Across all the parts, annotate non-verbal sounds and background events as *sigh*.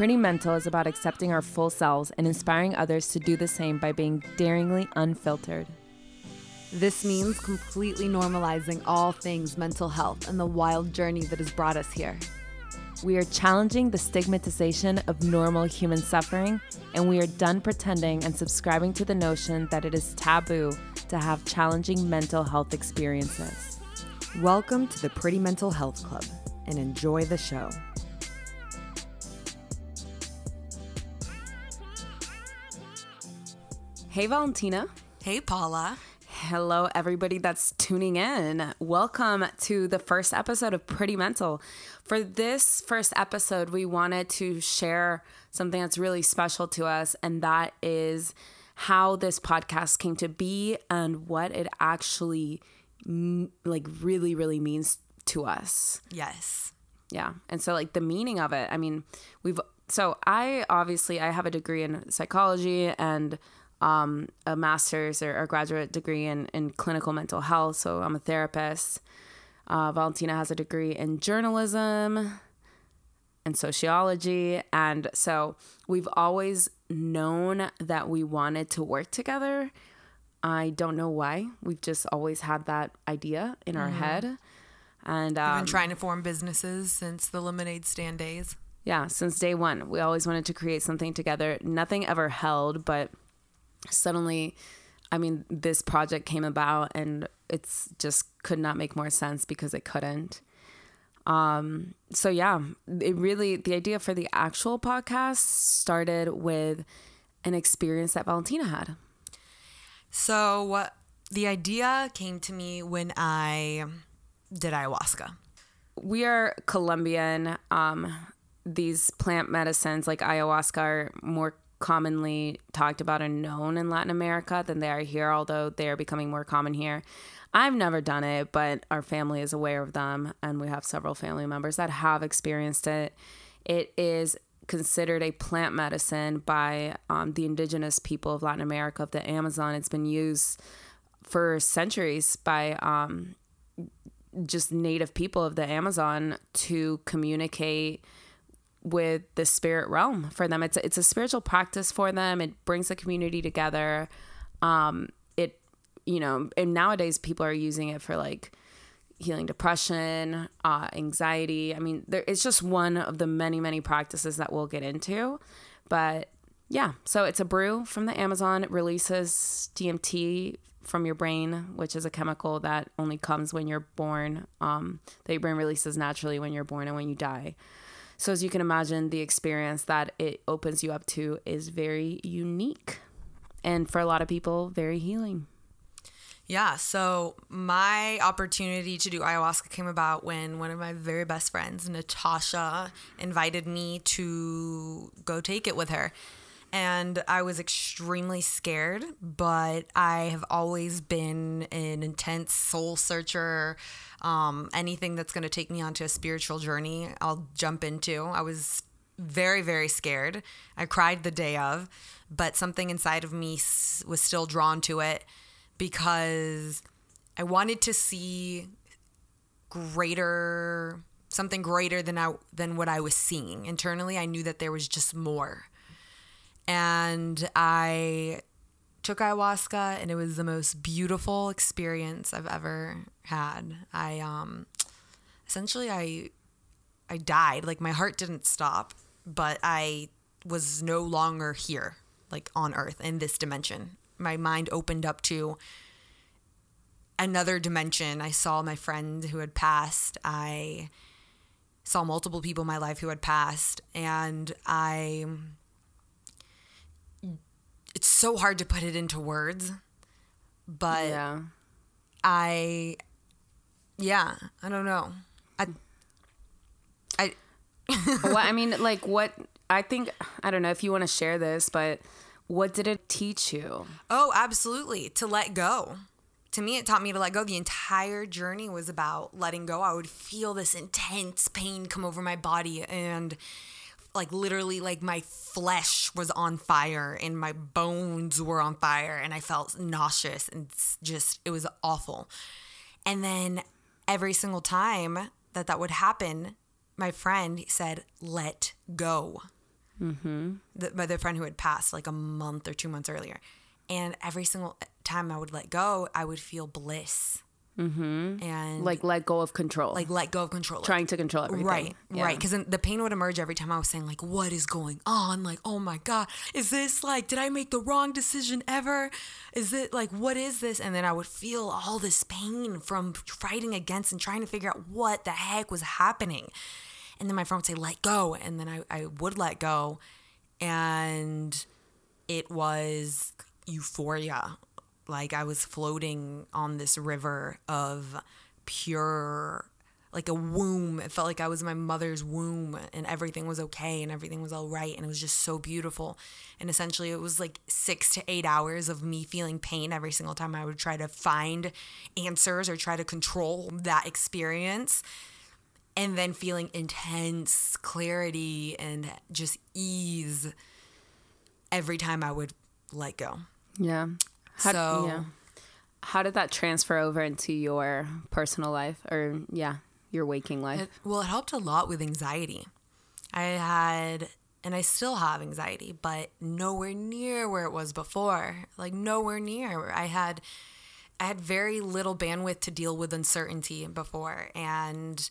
Pretty Mental is about accepting our full selves and inspiring others to do the same by being daringly unfiltered. This means completely normalizing all things mental health and the wild journey that has brought us here. We are challenging the stigmatization of normal human suffering, and we are done pretending and subscribing to the notion that it is taboo to have challenging mental health experiences. Welcome to the Pretty Mental Health Club and enjoy the show. Hey, Valentina. Hey, Paula. Hello, everybody that's tuning in. Welcome to the first episode of Pretty Mental. For this first episode, we wanted to share something that's really special to us, and that is how this podcast came to be and what it actually like really really means to us. Yes. Yeah. And so like the meaning of it, I mean, we've so I obviously I have a degree in psychology and um, a master's or, a graduate degree in, in clinical mental health. So I'm a therapist. Uh, Valentina has a degree in journalism and sociology. And so we've always known that we wanted to work together. I don't know why. We've just always had that idea in our mm-hmm. head. And um, We've been trying to form businesses since the lemonade stand days. Yeah, since day one. We always wanted to create something together. Nothing ever held, but suddenly I mean, this project came about and it's just could not make more sense because it couldn't. Um, so yeah, it really the idea for the actual podcast started with an experience that Valentina had. So the idea came to me when I did ayahuasca. We are Colombian. Um, these plant medicines like ayahuasca are more commonly talked about and known in Latin America than they are here, although they are becoming more common here. I've never done it, but our family is aware of them, and we have several family members that have experienced it. It is considered a plant medicine by um, the indigenous people of Latin America, of the Amazon. It's been used for centuries by um, just native people of the Amazon to communicate with the spirit realm for them. It's a, it's a spiritual practice for them. It brings the community together. Um, you know, and nowadays people are using it for like healing depression, uh, anxiety. I mean, there, it's just one of the many many practices that we'll get into, but yeah. So it's a brew from the Amazon. It releases DMT from your brain, which is a chemical that only comes when you're born. Um, that your brain releases naturally when you're born and when you die. So, as you can imagine, the experience that it opens you up to is very unique and for a lot of people, very healing. Yeah, so my opportunity to do ayahuasca came about when one of my very best friends, Natasha, invited me to go take it with her. And I was extremely scared, but I have always been an intense soul searcher um, anything that's going to take me onto a spiritual journey, I'll jump into. I was very, very scared. I cried the day of, but something inside of me was still drawn to it because I wanted to see greater something greater than I than what I was seeing internally. I knew that there was just more. And I took ayahuasca and it was the most beautiful experience I've ever had. I um essentially I I died. Like my heart didn't stop, but I was no longer here, like on earth in this dimension. My mind opened up to another dimension. I saw my friend who had passed. I saw multiple people in my life who had passed and I it's so hard to put it into words, but yeah. I, yeah, I don't know. I, I, *laughs* well, I mean, like what I think, I don't know if you want to share this, but what did it teach you? Oh, absolutely. To let go. To me, it taught me to let go. The entire journey was about letting go. I would feel this intense pain come over my body and like literally like my flesh was on fire and my bones were on fire and I felt nauseous and just it was awful. And then every single time that that would happen, my friend said, let go. Mm-hmm. The, my the friend who had passed like a month or two months earlier. And every single time I would let go, I would feel bliss. Mm-hmm. And Like let go of control. like let go of control. trying to control everything. Right, Yeah. right. Because the pain would emerge every time I was saying, like, what is going on? Like, oh my God, is this like, did I make the wrong decision ever? Is it like, what is this? And then I would feel all this pain from fighting against and trying to figure out what the heck was happening. And then my friend would say, let go. And then I, I would let go. And it was euphoria. Like I was floating on this river of pure, like a womb. It felt like I was my mother's womb and everything was okay and everything was all right. And it was just so beautiful. And essentially, it was like six to eight hours of me feeling pain every single time I would try to find answers or try to control that experience and then feeling intense clarity and just ease every time I would let go. Yeah. How, So- yeah. How did that transfer over into your personal life or yeah, your waking life? It, well, it helped a lot with anxiety. I had, and I still have anxiety, but nowhere near where it was before. Like nowhere near. I had, I had very little bandwidth to deal with uncertainty before, and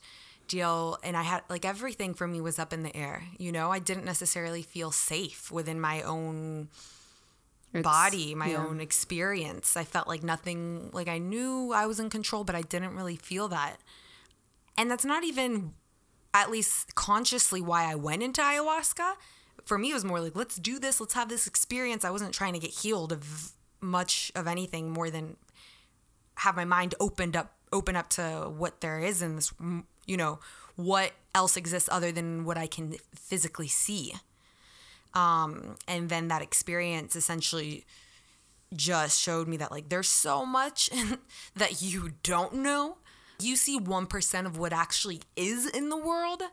deal. And I had like everything for me was up in the air. You know, I didn't necessarily feel safe within my own It's- body, my yeah. own experience. I felt like nothing, like I knew I was in control, but I didn't really feel that. And that's not even, at least consciously, why I went into ayahuasca. For me, it was more like, let's do this, let's have this experience. I wasn't trying to get healed of much of anything more than have my mind opened up, open up to what there is in this, you know, what else exists other than what I can physically see. Um, and then that experience essentially just showed me that like there's so much *laughs* that you don't know. You see 1% of what actually is in the world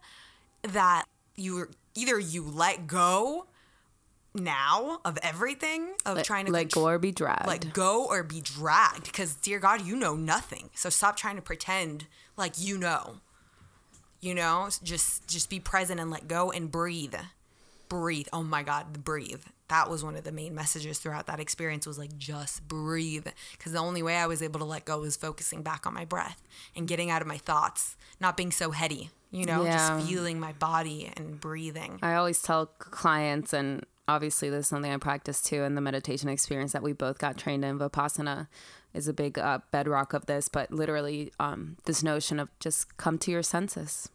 that you either you let go now of everything of trying to let go or be dragged. let go or be dragged because dear god you know nothing. So stop trying to pretend like you know you know just just be present and let go and breathe breathe oh my god breathe that was one of the main messages throughout that experience was like just breathe because the only way i was able to let go was focusing back on my breath and getting out of my thoughts not being so heady you know Yeah. just feeling my body and breathing I always tell clients, and obviously this is something I practice too, and the meditation experience that we both got trained in, Vipassana, is a big uh, bedrock of this. But literally, um, this notion of just come to your senses.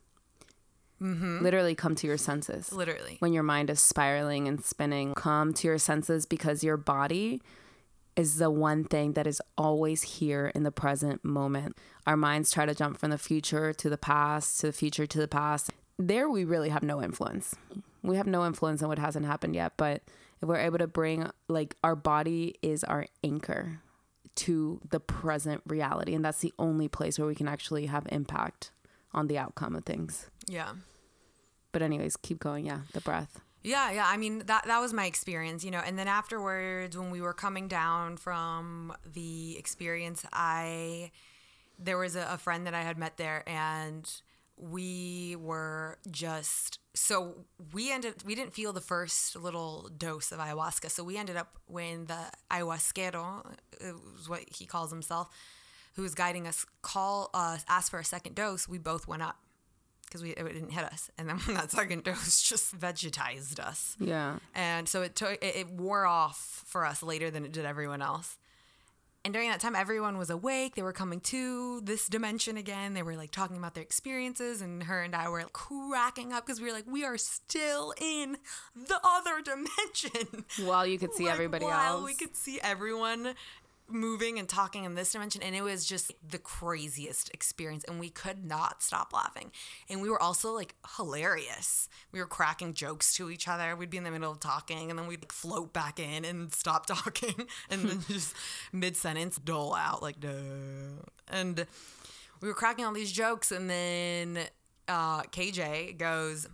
Mm-hmm. Literally, come to your senses. literally When your mind is spiraling and spinning, come to your senses because your body is the one thing that is always here in the present moment. Our minds try to jump from the future to the past, to the future to the past. There, we really have no influence. We have no influence on what hasn't happened yet. But if we're able to bring, like, our body is our anchor to the present reality. And that's the only place where we can actually have impact on the outcome of things. yeah But, anyways, keep going. Yeah, the breath. Yeah, yeah. I mean, that that was my experience, you know. And then afterwards, when we were coming down from the experience, I there was a, a friend that I had met there, and we were just so we ended we didn't feel the first little dose of ayahuasca, so we ended up when the ayahuasquero was what he calls himself, who was guiding us, call us, asked for a second dose. We both went up because we it didn't hit us, and then *laughs* when that second dose just vegetized us, Yeah. and so it took it, it wore off for us later than it did everyone else. And during that time, everyone was awake. They were coming to this dimension again. They were like talking about their experiences, and her and I were like, cracking up because we were like, we are still in the other *laughs* dimension. While you could see Like, everybody while else. we could see everyone moving and talking in this dimension and it was just the craziest experience and we could not stop laughing. And we were also like hilarious. We were cracking jokes to each other. We'd be in the middle of talking and then we'd like, float back in and stop *laughs* talking and then just mid-sentence dole out like duh. And we were cracking all these jokes and then uh, kj goes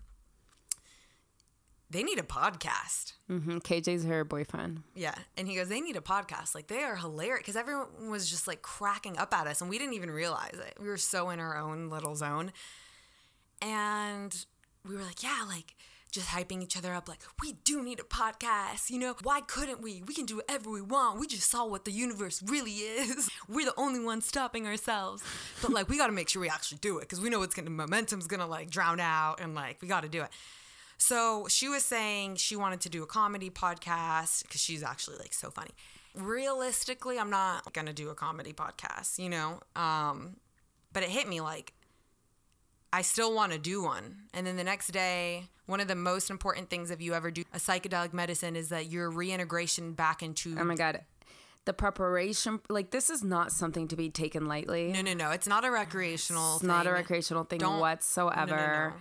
they need a podcast. hmm KJ's her boyfriend. Yeah. And he goes, they need a podcast. Like, they are hilarious. Because everyone was just like cracking up at us and we didn't even realize it. We were so in our own little zone. And we were like, yeah, like, just hyping each other up, like, we do need a podcast. You know, why couldn't we? We can do whatever we want. We just saw what the universe really is. *laughs* We're the only ones stopping ourselves. But, like, we got to make sure we actually do it because we know it's going to, momentum's going to, like, drown out and, like, we got to do it. So she was saying she wanted to do a comedy podcast because she's actually like so funny. Realistically, I'm not gonna do a comedy podcast, you know. Um, but it hit me like I still want to do one. And then the next day, one of the most important things if you ever do a psychedelic medicine is that your reintegration back into Oh my god. The preparation like this is not something to be taken lightly. no, no, no. It's not a recreational. Thing. It's not a recreational thing Don't- whatsoever. No, no, no.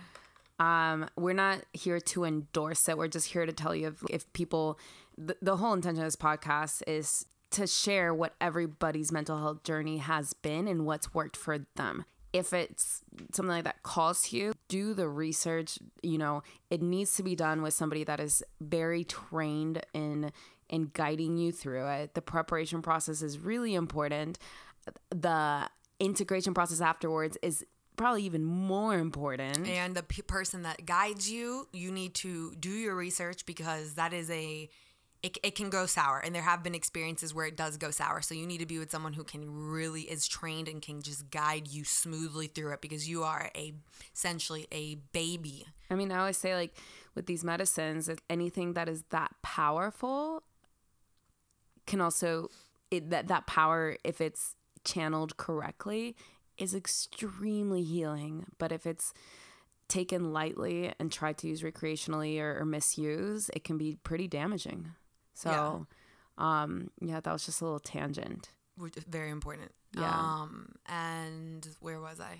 Um, we're not here to endorse it. We're just here to tell you if, if people, the, the whole intention of this podcast is to share what everybody's mental health journey has been and what's worked for them. If it's something like that calls to you, do the research. You know, it needs to be done with somebody that is very trained in in guiding you through it. The preparation process is really important. The integration process afterwards is probably even more important. and the p- person that guides you you need to do your research because that is a it, it can go sour. And there have been experiences where it does go sour. So you need to be with someone who can really is trained and can just guide you smoothly through it because you are a essentially a baby. I mean, I always say like with these medicines, anything that is that powerful can also it, that that power if it's channeled correctly is extremely healing, but if it's taken lightly and tried to use recreationally or, or misuse, it can be pretty damaging. So, um, yeah, that was just a little tangent. which is very important Yeah. um and where was i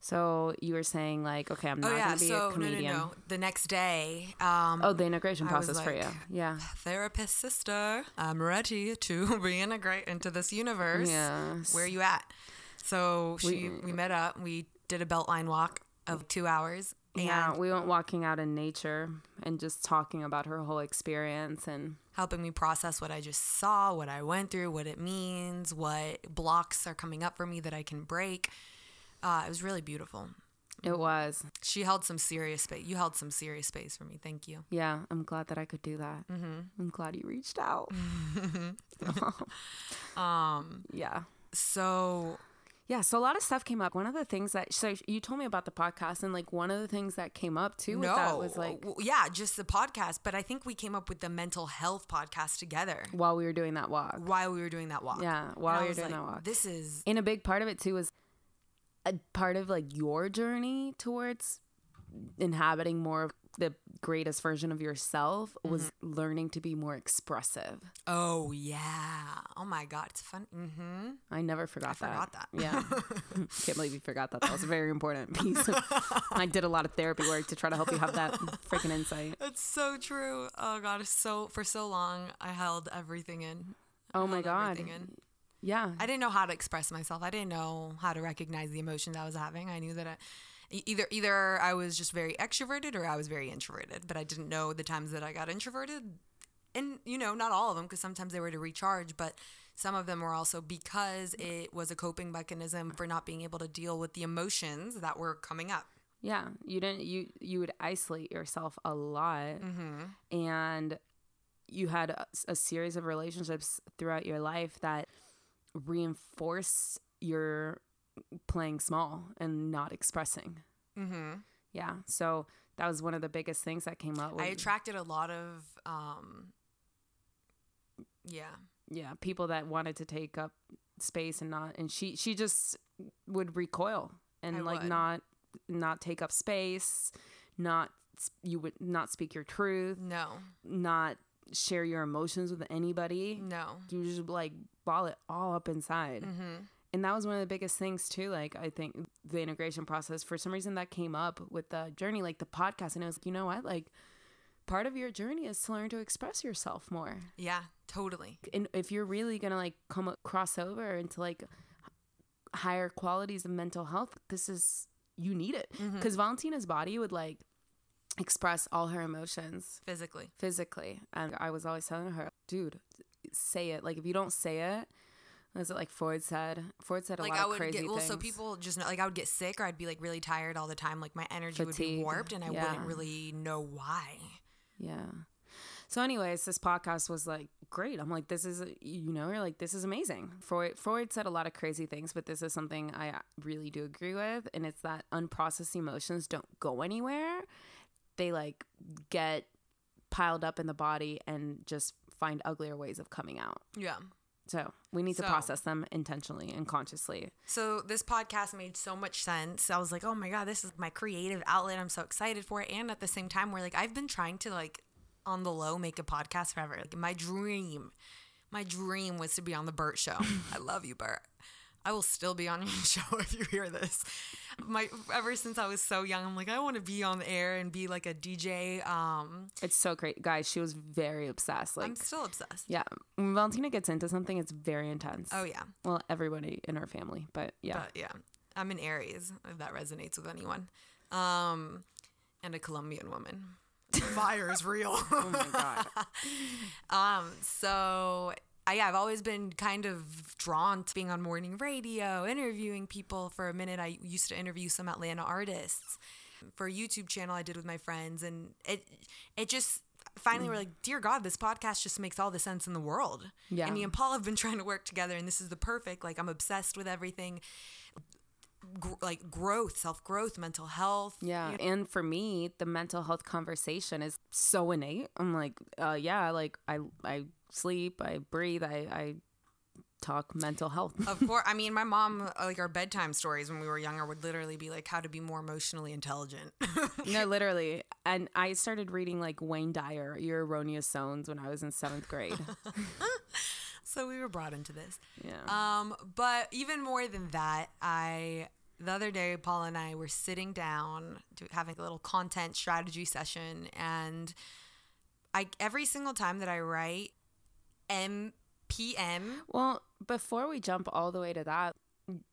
So you were saying like, okay, I'm not oh yeah gonna be so a no no comedian. no the next day um Oh, the integration process for you. Yeah. therapist sister i'm ready to *laughs* reintegrate into this universe Yes. where are you at so she we, met up we did a beltline walk of two hours and Yeah, we went walking out in nature and just talking about her whole experience and helping me process what i just saw what i went through what it means what blocks are coming up for me that i can break uh, it was really beautiful it was. she held some serious space you held some serious space for me thank you Yeah, I'm glad that I could do that. Mm-hmm. I'm glad you reached out. *laughs* *laughs* um, yeah. so Yeah, so a lot of stuff came up. One of the things that so you told me about the podcast, and like one of the things that came up too with no that was like yeah just the podcast but i think we came up with the mental health podcast together while we were doing that walk. while we were doing that walk Yeah, while we were doing like, that walk. this is And a big part of it too was a part of like your journey towards inhabiting more of the greatest version of yourself was Mm-hmm. learning to be more expressive. oh yeah oh my god it's fun mm-hmm I never forgot that. forgot that. Yeah. *laughs* Can't believe you forgot that. That was a very important *laughs* piece. *laughs* I did a lot of therapy work to try to help you have that freaking insight. It's so true. Oh god, it's so for so long I held everything in. Oh my God. Yeah. I didn't know how to express myself. I didn't know how to recognize the emotions I was having. I knew that I, either either I was just very extroverted or I was very introverted, but I didn't know the times that I got introverted. And you know, not all of them because sometimes they were to recharge, but some of them were also because it was a coping mechanism for not being able to deal with the emotions that were coming up. Yeah. You didn't, you, you would isolate yourself a lot. Mm-hmm. And you had a, a series of relationships throughout your life that reinforced your playing small and not expressing. Mm-hmm. Yeah. So that was one of the biggest things that came up. I attracted a lot of um yeah. yeah people that wanted to take up space and not and she she just would recoil and I like would. not not take up space not you would not speak your truth No. not share your emotions with anybody No. you just like ball it all up inside Mm-hmm. And that was one of the biggest things too like i think the integration process for some reason that came up with the journey like the podcast and it was like you know what like part of your journey is to learn to express yourself more Yeah, totally. and if you're really gonna like come cross over into like higher qualities of mental health this is you need it mm-hmm. because valentina's body would like express all her emotions physically. physically. And I was always telling her, dude, say it. Like if you don't say it, was it like Freud said? Freud said a Like lot I of would crazy get well, things. so people just know, like I would get sick or I'd be like really tired all the time. Like my energy would be warped, and I yeah. wouldn't really know why. Yeah. So, anyways, this podcast was like great. I'm like, this is, you know, you're like, this is amazing. Freud, Freud said a lot of crazy things, but this is something I really do agree with. And it's that unprocessed emotions don't go anywhere. They like get piled up in the body and just find uglier ways of coming out. Yeah. So, we need to process them intentionally and consciously. So this podcast made so much sense. I was like, oh my god, this is my creative outlet. I'm so excited for it. And at the same time, we're like, I've been trying to like on the low make a podcast forever. Like my dream, my dream was to be on the Bert Show. *laughs* I love you, Bert. I will still be on your *laughs* show if you hear this. My ever since I was so young, I'm like, I want to be on the air and be like a DJ. Um, It's so great. Guys, she was very obsessed. Like, I'm still obsessed. yeah, when Valentina gets into something, it's very intense. Oh yeah. Well, everybody in her family, but yeah. But yeah, I'm an Aries, if that resonates with anyone. Um, and a Colombian woman. Fire is real. *laughs* oh my god. *laughs* um, so I, yeah, I've always been kind of drawn to being on morning radio, interviewing people. For a minute, I used to interview some Atlanta artists for a YouTube channel I did with my friends, and it it just finally we're like, dear God, this podcast just makes all the sense in the world. Yeah. and me and Paul have been *laughs* trying to work together, and this is the perfect. Like I'm obsessed with everything. Gr- like growth, self growth, mental health. Yeah. And for me, the mental health conversation is so innate. I'm like, uh, yeah, like I I sleep, I breathe, I, I talk mental health. Of *laughs* course. I mean, my mom, uh, like our bedtime stories when we were younger, would literally be like how to be more emotionally intelligent. *laughs* no, literally. And I started reading like Wayne Dyer, Your Erroneous Zones when I was in seventh grade. *laughs* so we were brought into this. Yeah. Um, but even more than that, I the other day Paul and I were sitting down to having a little content strategy session, and I every single time that I write MPM, well, before we jump all the way to that,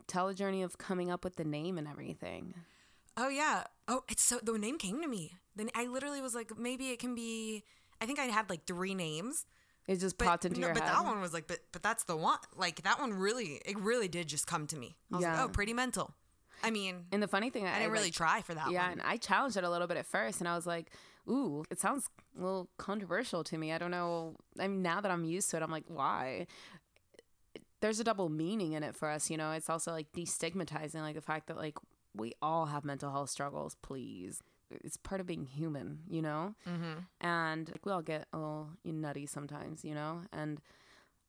tell a journey of coming up with the name and everything. oh yeah, oh it's so the name came to me. Then I literally was like, maybe it can be. I think I had like three names. It just But, popped into no, your but head. But that one was like, but but that's the one. Like that one really, it really did just come to me. I was Yeah. like, oh, pretty mental. I mean, and the funny thing, I didn't really try for that Yeah, one. and I challenged it a little bit at first, and I was like, "Ooh, it sounds a little controversial to me." I don't know. I mean, now that I'm used to it, I'm like, "Why?" There's a double meaning in it for us, you know. It's also like destigmatizing, like the fact that like we all have mental health struggles. Please, it's part of being human, you know. Mm-hmm. And like, we all get a little nutty sometimes, you know. And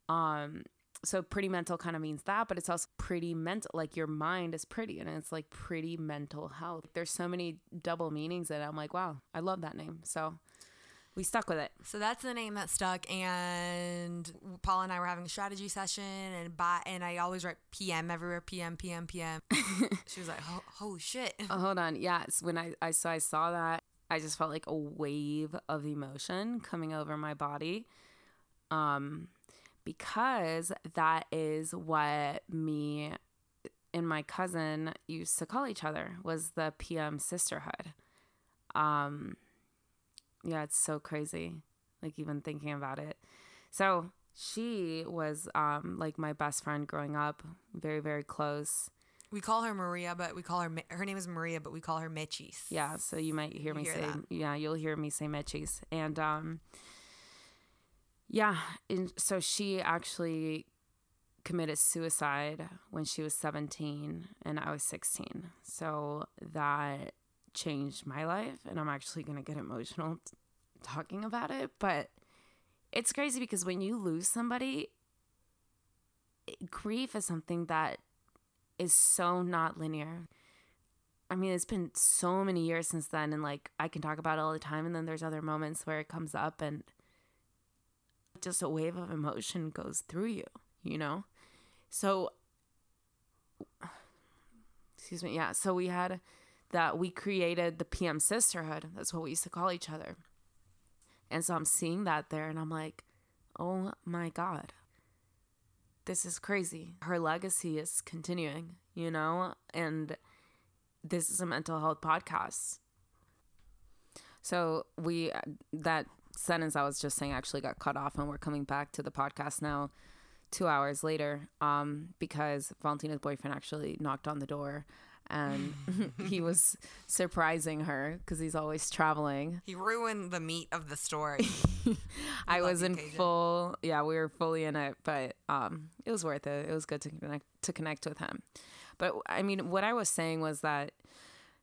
um, so pretty mental kind of means that, but it's also pretty mental. Like your mind is pretty, and it's like pretty mental health. There's so many double meanings that I'm like, wow, I love that name. So we stuck with it. So that's the name that stuck. And Paul and I were having a strategy session, and by and I always write PM everywhere. PM, PM, PM. *laughs* she was like, oh, "Holy shit!" Oh, hold on. Yes, when I I saw I saw that, I just felt like a wave of emotion coming over my body. Um because that is what me and my cousin used to call each other was the PM sisterhood. Um yeah, it's so crazy. Like even thinking about it. So she was um like my best friend growing up, very, very close. We call her Maria, but we call her her name is Maria, but we call her Michis. Yeah, so you might hear me hear say, that. yeah, you'll hear me say Mitchie's. And um, yeah, and so she actually committed suicide when she was 17 and I was 16. So that changed my life, and I'm actually going to get emotional t- talking about it. But it's crazy because when you lose somebody, grief is something that is so not linear. I mean, it's been so many years since then, and like I can talk about it all the time. And then there's other moments where it comes up, and just a wave of emotion goes through you, you know? So, excuse me, yeah. So we had that, we created the PM Sisterhood. That's what we used to call each other. And so I'm seeing that there, and I'm like, oh my God, this is crazy. Her legacy is continuing, you know? And this is a mental health podcast. So we that sentence I was just saying actually got cut off, and we're coming back to the podcast now, two hours later, um, because Valentina's boyfriend actually knocked on the door, and *laughs* he was surprising her because he's always traveling. He ruined the meat of the story. *laughs* I was in KJ. full, yeah, we were fully in it, but um, it was worth it. It was good to connect to connect with him. But I mean, what I was saying was that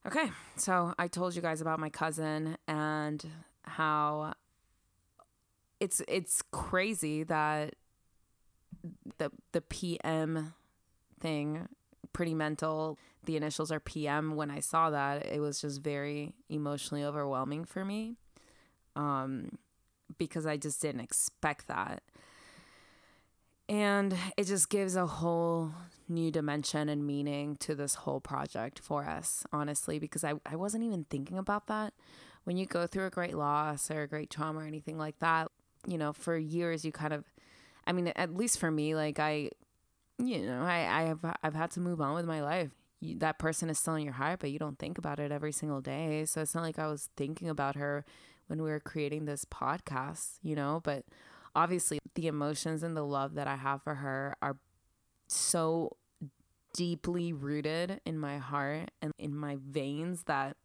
okay, so I told you guys about my cousin and how it's it's crazy that the the PM thing pretty mental. The initials are PM when I saw that it was just very emotionally overwhelming for me um because I just didn't expect that. And it just gives a whole new dimension and meaning to this whole project for us, honestly, because I, I wasn't even thinking about that. When you go through a great loss or a great trauma or anything like that, you know, for years you kind of, I mean, at least for me, like I, you know, I, I have, I've had to move on with my life. You, that person is still in your heart, but you don't think about it every single day. So it's not like I was thinking about her when we were creating this podcast, you know, but obviously the emotions and the love that I have for her are so deeply rooted in my heart and in my veins that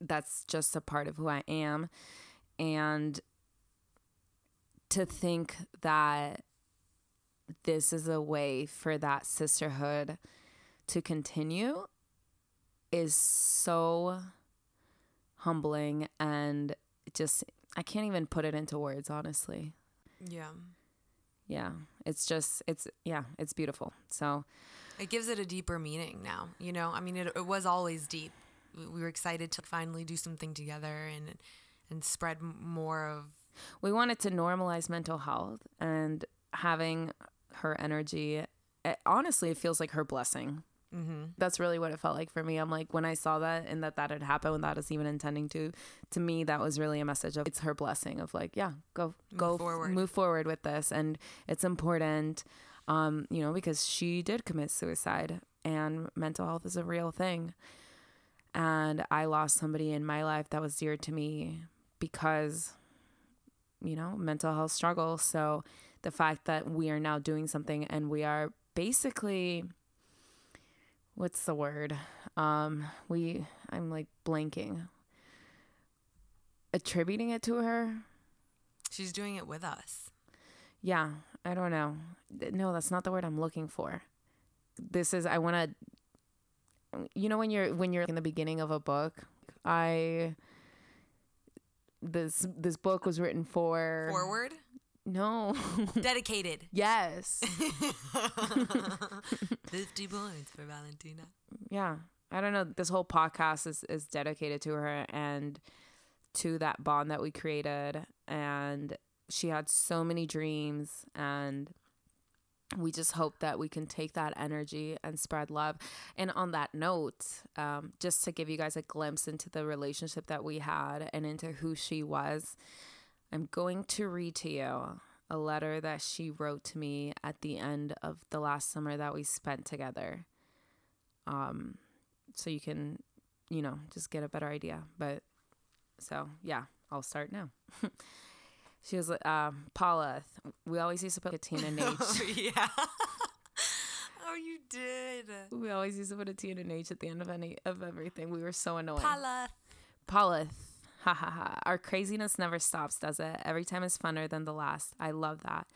that's just a part of who I am. And to think that this is a way for that sisterhood to continue is so humbling and just I can't even put it into words honestly. yeah. Yeah, it's just it's yeah, it's beautiful. So, It gives it a deeper meaning now. You know, I mean, it, it was always deep. We we were excited to finally do something together and and spread more of. We wanted to normalize mental health and having her energy it, honestly it feels like her blessing. Mm-hmm. that's really what it felt like for me. I'm like when i saw that and that that had happened without us even intending to to me that was really a message of it's her blessing of like yeah go go f- move forward with this. And it's important um you know because she did commit suicide and mental health is a real thing. And i lost somebody in my life that was dear to me because you know, mental health struggle. So the fact that we are now doing something and we are basically what's the word? Um we I'm like blanking. Attributing it to her? She's doing it with us. Yeah, I don't know. No, that's not the word I'm looking for. This is I want to you know when you're when you're in the beginning of a book, I this this book was written for Foreword, No. *laughs* dedicated. yes. *laughs* *laughs* Fifty points for Valentina. Yeah. I don't know. This whole podcast is, is dedicated to her and to that bond that we created. And she had so many dreams. And we just hope that we can take that energy and spread love. And on that note, um, just to give you guys a glimpse into the relationship that we had and into who she was, I'm going to read to you a letter that she wrote to me at the end of the last summer that we spent together. Um, so you can, you know, just get a better idea. But so yeah, I'll start now. *laughs* she was like, uh, Paula. We always used to put a T and an *laughs* H. yeah. *laughs* oh, you did. we always used to put a T and an H at the end of any of everything. We were so annoying. Paula. Paula. Ha ha ha. Our craziness never stops, does it? Every time is funner than the last. I love that.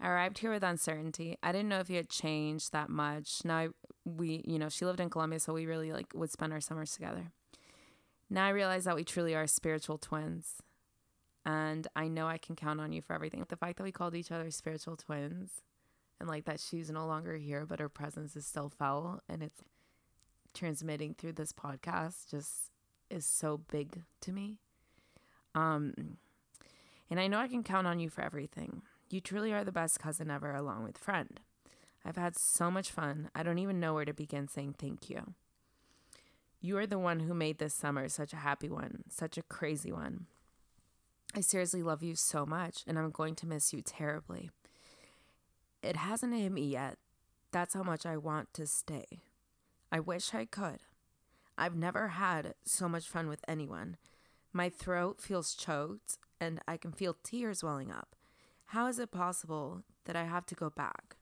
I arrived here with uncertainty. I didn't know if you had changed that much. Now I, we, you know, she lived in Colombia, so we really like would spend our summers together. Now I realize that we truly are spiritual twins. And I know I can count on you for everything. The fact that we called each other spiritual twins and like that she's no longer here, but her presence is still felt and it's transmitting through this podcast just is so big to me. Um, and I know I can count on you for everything. You truly are the best cousin ever, along with friend. I've had so much fun. I don't even know where to begin saying thank you. You are the one who made this summer such a happy one, such a crazy one. I seriously love you so much, and I'm going to miss you terribly. It hasn't hit me yet. That's how much I want to stay. I wish I could. I've never had so much fun with anyone. My throat feels choked and I can feel tears welling up. How is it possible that I have to go back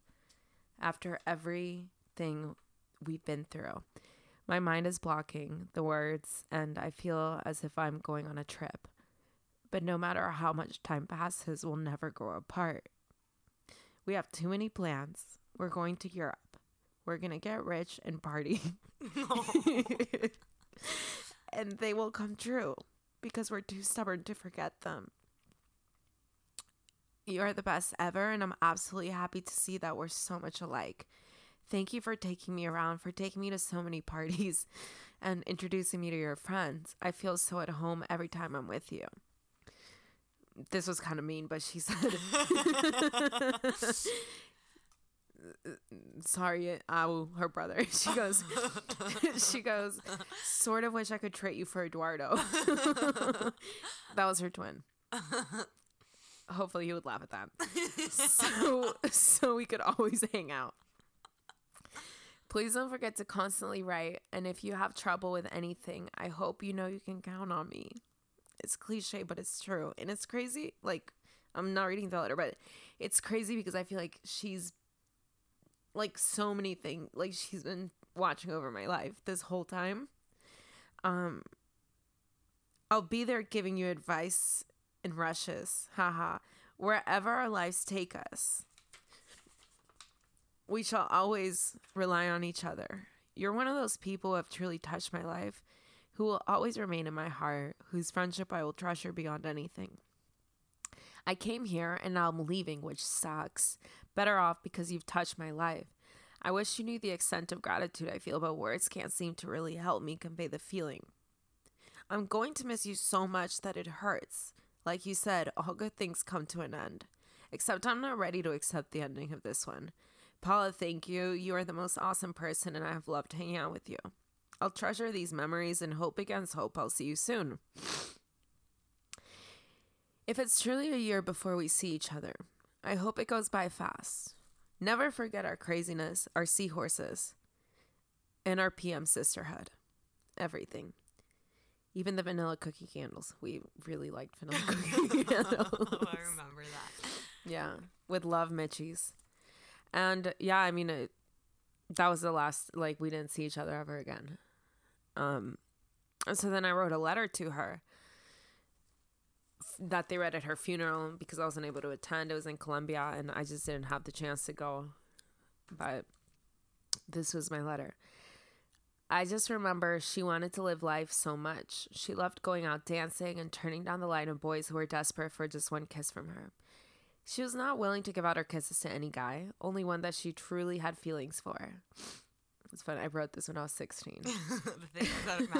after everything we've been through? My mind is blocking the words, and I feel as if I'm going on a trip. But no matter how much time passes, we'll never grow apart. We have too many plans. We're going to Europe. We're going to get rich and party. *laughs* *laughs* and they will come true because we're too stubborn to forget them. You are the best ever, and I'm absolutely happy to see that we're so much alike. Thank you for taking me around, for taking me to so many parties and introducing me to your friends. I feel so at home every time I'm with you. This was kind of mean, but she *laughs* said, *laughs* Sorry, ow, her brother. *laughs* She goes, she goes, sort of wish I could treat you for Eduardo. that was her twin hopefully he would laugh at that. so so we could always hang out. Please don't forget to constantly write. And if you have trouble with anything, I hope you know you can count on me. It's cliche, but it's true. And it's crazy. Like, I'm not reading the letter, but it's crazy because I feel like she's like so many things. Like, she's been watching over my life this whole time. Um, I'll be there giving you advice in rushes. Haha. Wherever our lives take us we shall always rely on each other. You're one of those people who have truly touched my life, who will always remain in my heart, whose friendship I will treasure beyond anything. I came here and now I'm leaving, which sucks. Better off because you've touched my life. I wish you knew the extent of gratitude I feel, but words can't seem to really help me convey the feeling. I'm going to miss you so much that it hurts. Like you said, all good things come to an end. Except I'm not ready to accept the ending of this one. Paula, thank you. You are the most awesome person, and I have loved hanging out with you. I'll treasure these memories and hope against hope I'll see you soon. If it's truly a year before we see each other, I hope it goes by fast. Never forget our craziness, our seahorses, and our PM sisterhood. Everything. Even the vanilla cookie candles. We really liked vanilla *laughs* cookie candles. Oh, I remember that. Yeah. With love, Mitchies. And yeah, I mean, it, that was the last, like, we didn't see each other ever again. Um, and so then I wrote a letter to her that they read at her funeral because I wasn't able to attend. It was in Colombia and I just didn't have the chance to go. But this was my letter. I just remember she wanted to live life so much. She loved going out dancing and turning down the line of boys who were desperate for just one kiss from her. She was not willing to give out her kisses to any guy, only one that she truly had feelings for. It's fun. I wrote this when I was 16. *laughs* the things that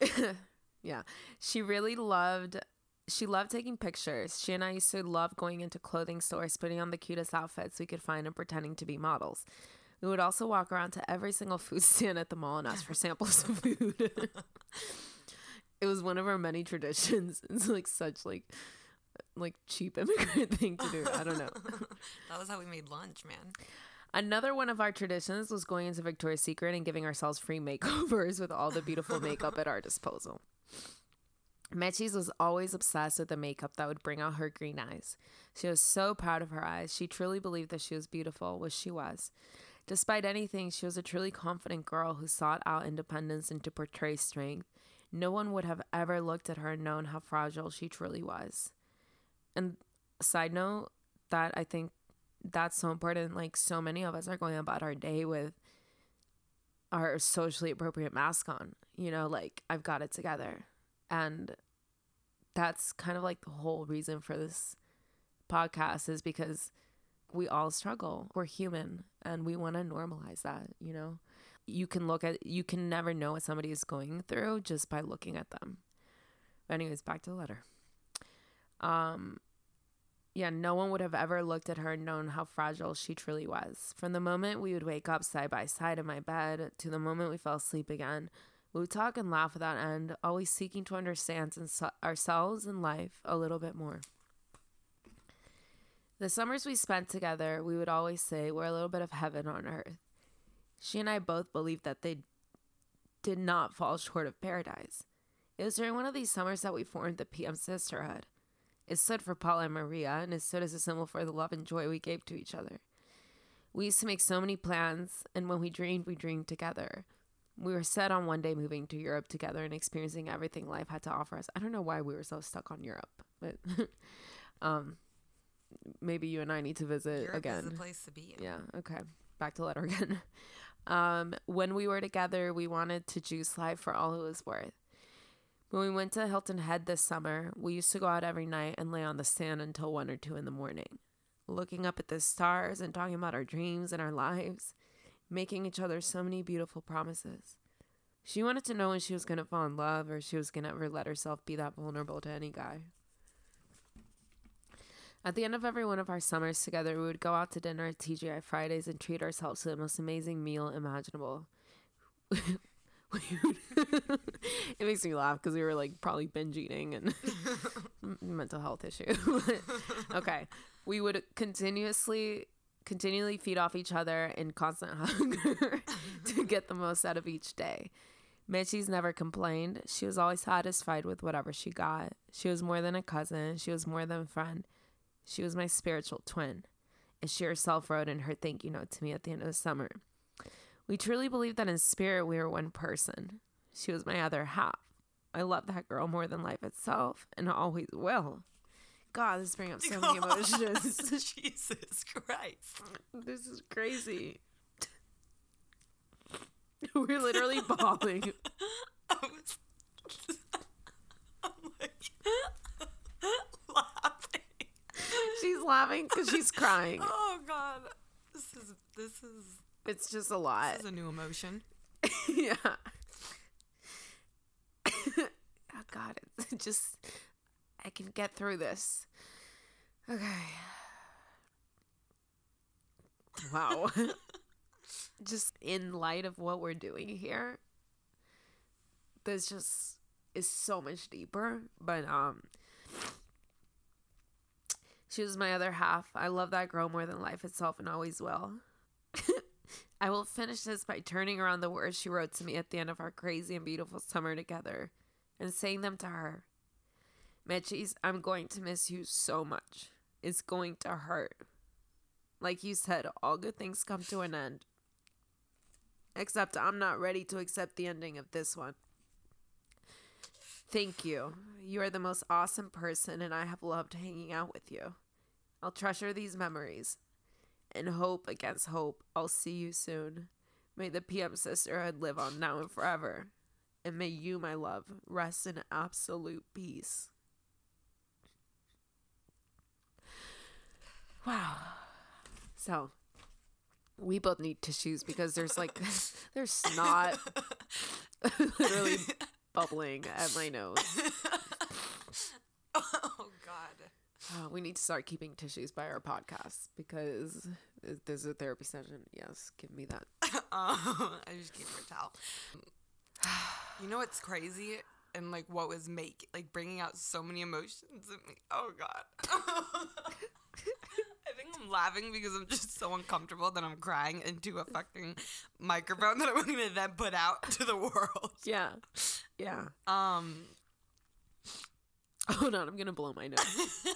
matter. *laughs* yeah. She really loved she loved taking pictures. She and I used to love going into clothing stores, putting on the cutest outfits we could find and pretending to be models. We would also walk around to every single food stand at the mall and ask for samples of food *laughs* it was one of our many traditions. It's like such like like cheap immigrant thing to do. I don't know. that was how we made lunch, man. Another one of our traditions was going into Victoria's Secret and giving ourselves free *laughs* makeovers with all the beautiful makeup at our disposal. Mechis was always obsessed with the makeup that would bring out her green eyes. She was so proud of her eyes. She truly believed that she was beautiful, which she was. Despite anything, she was a truly confident girl who sought out independence and to portray strength. No one would have ever looked at her and known how fragile she truly was. And side note, that I think that's so important. Like so many of us are going about our day with our socially appropriate mask on, you know, like I've got it together. And that's kind of like the whole reason for this podcast is because we all struggle. We're human and we want to normalize that, you know? you can look at you can never know what somebody is going through just by looking at them. Anyways, back to the letter. Um yeah, no one would have ever looked at her and known how fragile she truly was. From the moment we would wake up side by side in my bed to the moment we fell asleep again, we would talk and laugh without end, always seeking to understand ourselves and life a little bit more. The summers we spent together, we would always say were a little bit of heaven on earth. She and I both believed that they did not fall short of paradise. It was during one of these summers that we formed the PM Sisterhood. It stood for Paula and Maria, and it stood as a symbol for the love and joy we gave to each other. We used to make so many plans, and when we dreamed, we dreamed together. We were set on one day moving to Europe together and experiencing everything life had to offer us. I don't know why we were so stuck on Europe, but *laughs* um, maybe you and I need to visit Europe again. is the place to be. Yeah. Okay. Back to letter again. *laughs* Um, when we were together, we wanted to juice life for all it was worth. When we went to Hilton Head this summer, we used to go out every night and lay on the sand until one or two in the morning, looking up at the stars and talking about our dreams and our lives, making each other so many beautiful promises. She wanted to know when she was going to fall in love or she was going to ever let herself be that vulnerable to any guy. At the end of every one of our summers together, we would go out to dinner at TGI Fridays and treat ourselves to the most amazing meal imaginable. *laughs* *laughs* It makes me laugh because we were like probably binge eating and *laughs* mental health issue. *laughs* okay, we would continuously, continually feed off each other in constant hunger to get the most out of each day. Mitchie's never complained. She was always satisfied with whatever she got. She was more than a cousin. She was more than a friend. She was my spiritual twin. As she herself wrote in her thank you note to me at the end of the summer. We truly believed that in spirit we were one person. She was my other half. I love that girl more than life itself and always will. God, this brings up so many *laughs* emotions. Jesus Christ. this is crazy. *laughs* We're literally bawling. *laughs* Was I'm like laughing. She's laughing because she's crying. Oh god. This is this is It's just a lot. this is a new emotion. *laughs* yeah. *coughs* oh God, it's *laughs* just I can get through this. Okay. Wow. *laughs* just in light of what we're doing here, this just is so much deeper. But um she was my other half. I love that girl more than life itself and always will. I will finish this by turning around the words she wrote to me at the end of our crazy and beautiful summer together and saying them to her. Mitchie's, I'm going to miss you so much. It's going to hurt. Like you said, all good things come to an end. Except I'm not ready to accept the ending of this one. Thank you. You are the most awesome person, and I have loved hanging out with you. I'll treasure these memories and hope against hope I'll see you soon. May the PM sisterhood live on now and forever. And may you, my love, rest in absolute peace. Wow. So, we both need tissues because there's like, *laughs* there's snot *laughs* literally *laughs* bubbling at my nose. Oh god. *sighs* We need to start keeping tissues by our podcast because there's a therapy session. Yes, give me that. *laughs* I just her a towel. *sighs* You know what's crazy? And like what was make like bringing out so many emotions in me. Oh god. *laughs* I think I'm laughing because I'm just so uncomfortable that I'm crying into a fucking microphone that I'm gonna then put out to the *laughs* world. Yeah. Yeah. Um *laughs* Hold on, I'm gonna blow my nose. *laughs*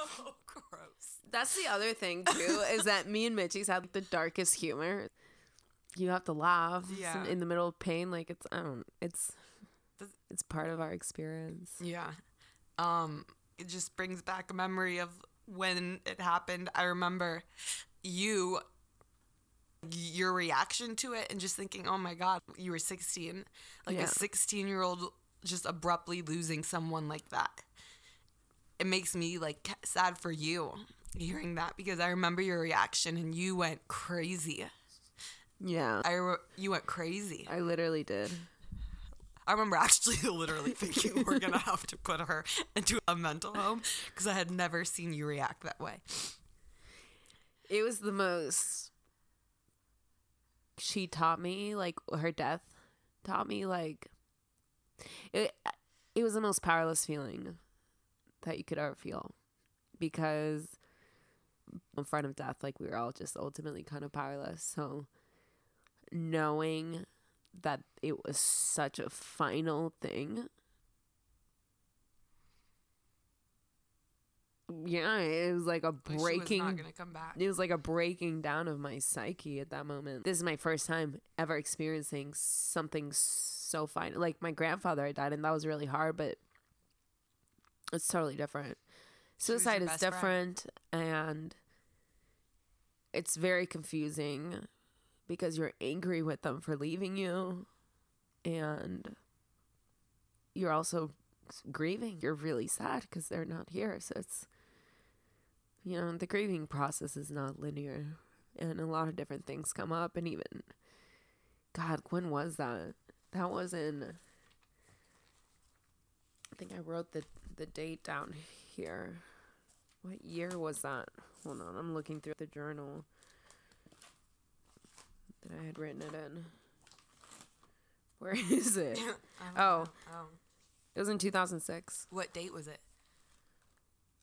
oh gross. That's the other thing too, is *laughs* that me and Mitchie's had the darkest humor. You have to laugh Yeah. in the middle of pain, like it's I don't it's it's part of our experience. Yeah. Um, it just brings back a memory of when it happened. I remember you your reaction to it and just thinking, "Oh my god, you were 16." Like Yeah. a 16-year-old just abruptly losing someone like that. It makes me like sad for you hearing that because I remember your reaction and you went crazy. Yeah. I re- you went crazy. I literally did. I remember actually *laughs* literally thinking we're gonna *laughs* have to put her into a mental home because I had never seen you react that way. It was the most she taught me like her death taught me like it it was the most powerless feeling that you could ever feel because in front of death like we were all just ultimately kind of powerless so knowing that it was such a final thing. Yeah, it was like a Like, breaking not gonna come back. it was like a breaking down of my psyche at that moment. This is my first time ever experiencing something so fine. Like my grandfather had died, and that was really hard, but it's totally different. Suicide is best friend. different, and it's very confusing because you're angry with them for leaving you, and you're also grieving. You're really sad because they're not here. So it's you know, the grieving process is not linear and a lot of different things come up and even God, when was that? That was in I think I wrote the the date down here. What year was that? Hold on, I'm looking through the journal that I had written it in. Where *laughs* is it? *coughs* oh, Oh, it was in 2006. what date was it?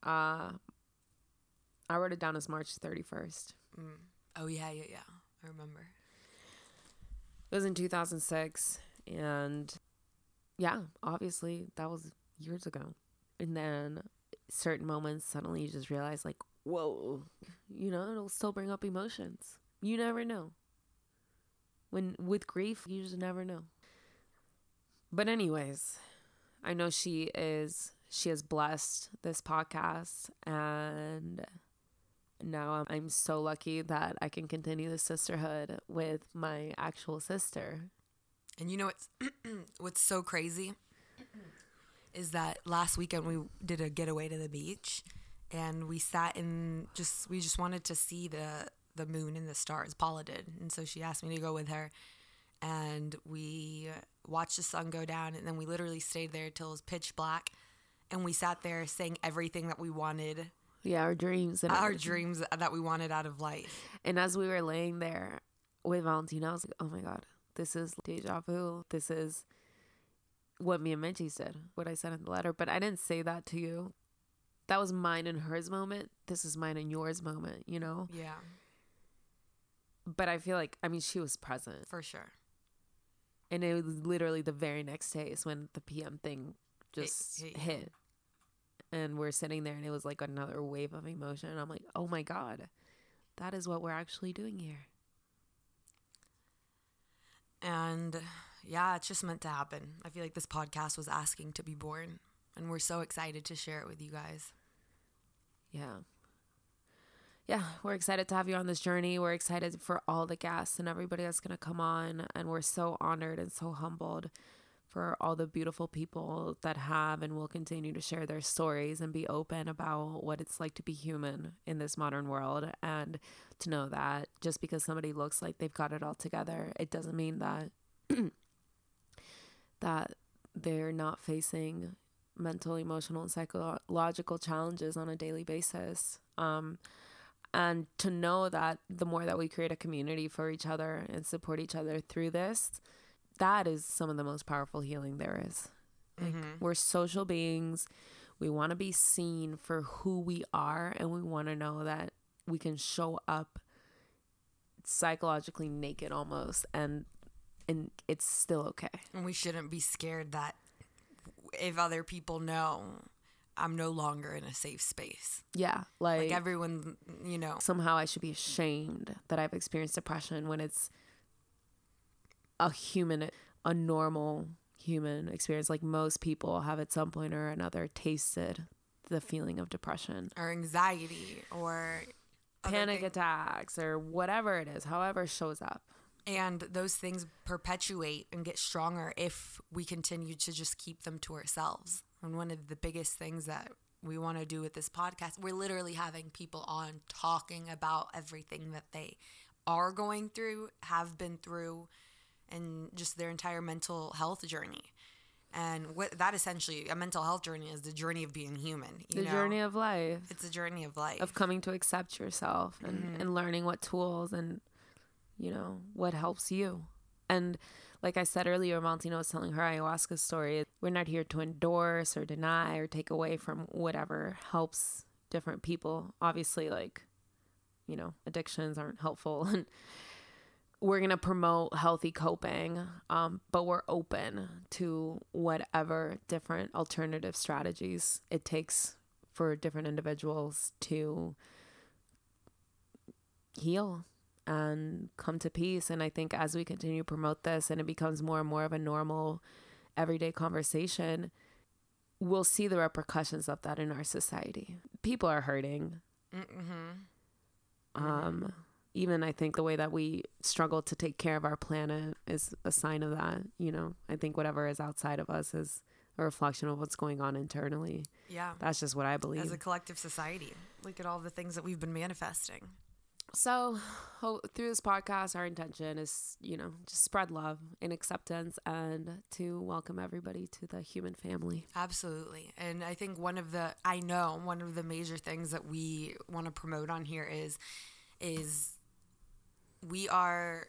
Uh I wrote it down as March 31st. Mm. Oh yeah, yeah, yeah. I remember. It was in 2006. And yeah, obviously that was years ago. And then certain moments, suddenly you just realize, like, whoa, you know, it'll still bring up emotions. You never know. When with grief, you just never know. But, anyways, I know she is, she has blessed this podcast. And now I'm, so lucky that I can continue the sisterhood with my actual sister. And you know what's *clears throat* what's so crazy is that last weekend we did a getaway to the beach and we sat in just we just wanted to see the the moon and the stars. Paula did. And so she asked me to go with her and we watched the sun go down and then we literally stayed there till it was pitch black and we sat there saying everything that we wanted Yeah, our dreams and our everything. dreams that we wanted out of life. And as we were laying there with Valentina, I was like, oh my God, this is deja vu. This is what me and Minty said, what I said in the letter. But I didn't say that to you. That was mine and hers moment. This is mine and yours moment, you know? Yeah, But I feel like, I mean, she was present. for sure. And it was literally the very next day is when the PM thing just hit you. hit. And we're sitting there and it was like another wave of emotion. And I'm like, oh my God, that is what we're actually doing here. And yeah, it's just meant to happen. I feel like this podcast was asking to be born, and we're so excited to share it with you guys. Yeah. Yeah, we're excited to have you on this journey. We're excited for all the guests and everybody that's going to come on. And we're so honored and so humbled for all the beautiful people that have and will continue to share their stories and be open about what it's like to be human in this modern world. And to know that just because somebody looks like they've got it all together, it doesn't mean that *clears throat* that they're not facing mental, emotional, and psychological challenges on a daily basis. Um, and to know that the more that we create a community for each other and support each other through this, that is some of the most powerful healing there is. Like, mm-hmm. We're social beings. We want to be seen for who we are, and we want to know that we can show up psychologically naked almost, and and it's still okay. And we shouldn't be scared that if other people know, I'm no longer in a safe space. Yeah, like, Like everyone, you know, somehow I should be ashamed that I've experienced depression when it's a human, a normal human experience. Like most people have at some point or another tasted the feeling of depression, or anxiety or panic attacks, or whatever it is, however it shows up. And those things perpetuate and get stronger if we continue to just keep them to ourselves. And one of the biggest things that we want to do with this podcast, we're literally having people on talking about everything that they are going through, have been through, and just their entire mental health journey. And what that essentially, a mental health journey is the journey of being human. You The know? journey of life, it's a journey of life. of coming to accept yourself and, Mm-hmm. and learning what tools and, you know, what helps you. And like I said earlier, Valentina was telling her ayahuasca story. We're not here to endorse or deny or take away from whatever helps different people. Obviously, like, you know, addictions aren't helpful. *laughs* And we're going to promote healthy coping, um, but we're open to whatever different alternative strategies it takes for different individuals to heal and come to peace. And I think as we continue to promote this and it becomes more and more of a normal, everyday conversation, we'll see the repercussions of that in our society. People are hurting. Um, even I think the way that we struggle to take care of our planet is a sign of that. You know, I think whatever is outside of us is a reflection of what's going on internally. Yeah. That's just what I believe. As a collective society, look at all the things that we've been manifesting. So, ho- through this podcast, our intention is, you know, just spread love and acceptance and to welcome everybody to the human family. Absolutely. And I think one of the I know one of the major things that we want to promote on here is is we are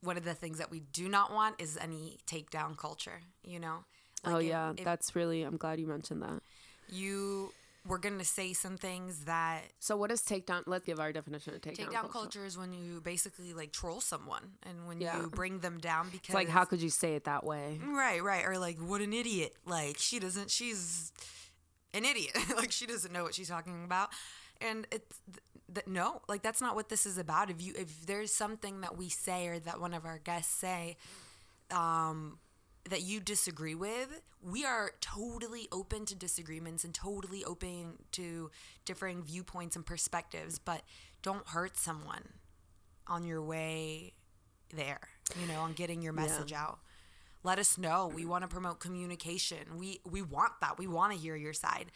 one of the things that we do not want is any takedown culture, you know? oh, Like, if- yeah. if that's really, I'm glad you mentioned that. you we're going to say some things that So, what is takedown? Let's give our definition of takedown, takedown culture. culture is when you basically like troll someone and when Yeah. you bring them down because It's like, how could you say it that way? Right, right. Or like, what an idiot. Like, she doesn't, she's an idiot. *laughs* like, she doesn't know what she's talking about. And it's, th- th- no, like, that's not what this is about. If you, if there's something that we say or that one of our guests say, um, that you disagree with, we are totally open to disagreements and totally open to differing viewpoints and perspectives, but don't hurt someone on your way there, you know, on getting your message out. Let us know. We want to promote communication. We we want that. We want to hear your side.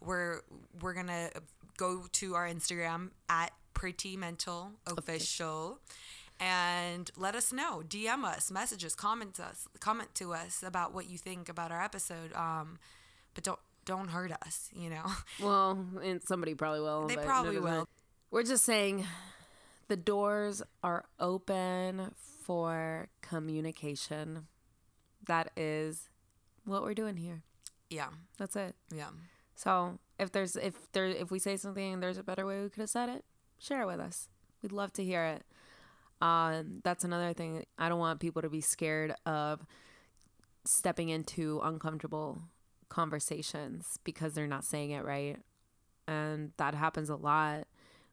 We're we're gonna go to our Instagram at Pretty Mental Official, and let us know. DM us, messages, comment to us, comment to us about what you think about our episode. Um, but don't don't hurt us. You know, *laughs* Well, and somebody probably will. They probably no. will. We're just saying the doors are open for communication. That is what we're doing here. yeah, That's it. yeah. So if there's if there if we say something and there's a better way we could have said it, share it with us. We'd love to hear it. Um, that's another thing. I don't want people to be scared of stepping into uncomfortable conversations because they're not saying it right. And that happens a lot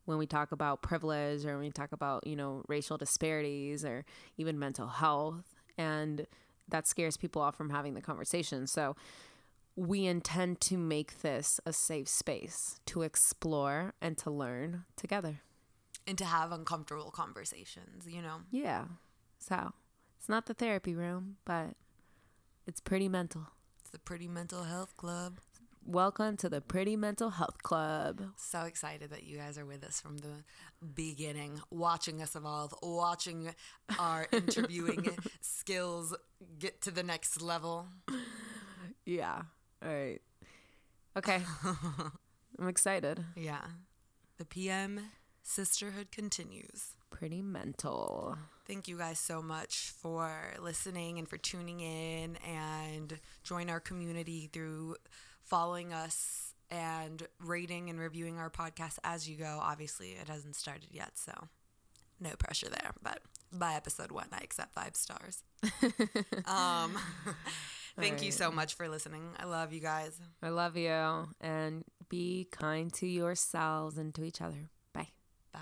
when we talk about privilege or when we talk about, you know, racial disparities or even mental health. And that scares people off from having the conversation. So we intend to make this a safe space to explore and to learn together. And to have uncomfortable conversations. You know. Yeah. So it's not the therapy room, but it's pretty mental. It's the Pretty Mental Health Club. Welcome to the Pretty Mental Health Club. So excited that you guys are with us from the beginning, watching us evolve, watching our *laughs* interviewing skills get to the next level. Yeah. All right. Okay. *laughs* I'm excited. Yeah. The PM sisterhood continues. Pretty mental. Thank you guys so much for listening and for tuning in and join our community through following us and rating and reviewing our podcast as you go. Obviously, it hasn't started yet, so no pressure there. But by episode one, I accept five stars. *laughs* um, *laughs* thank you so much for listening. I love you guys. I love you. And be kind to yourselves and to each other. Bye. Bye.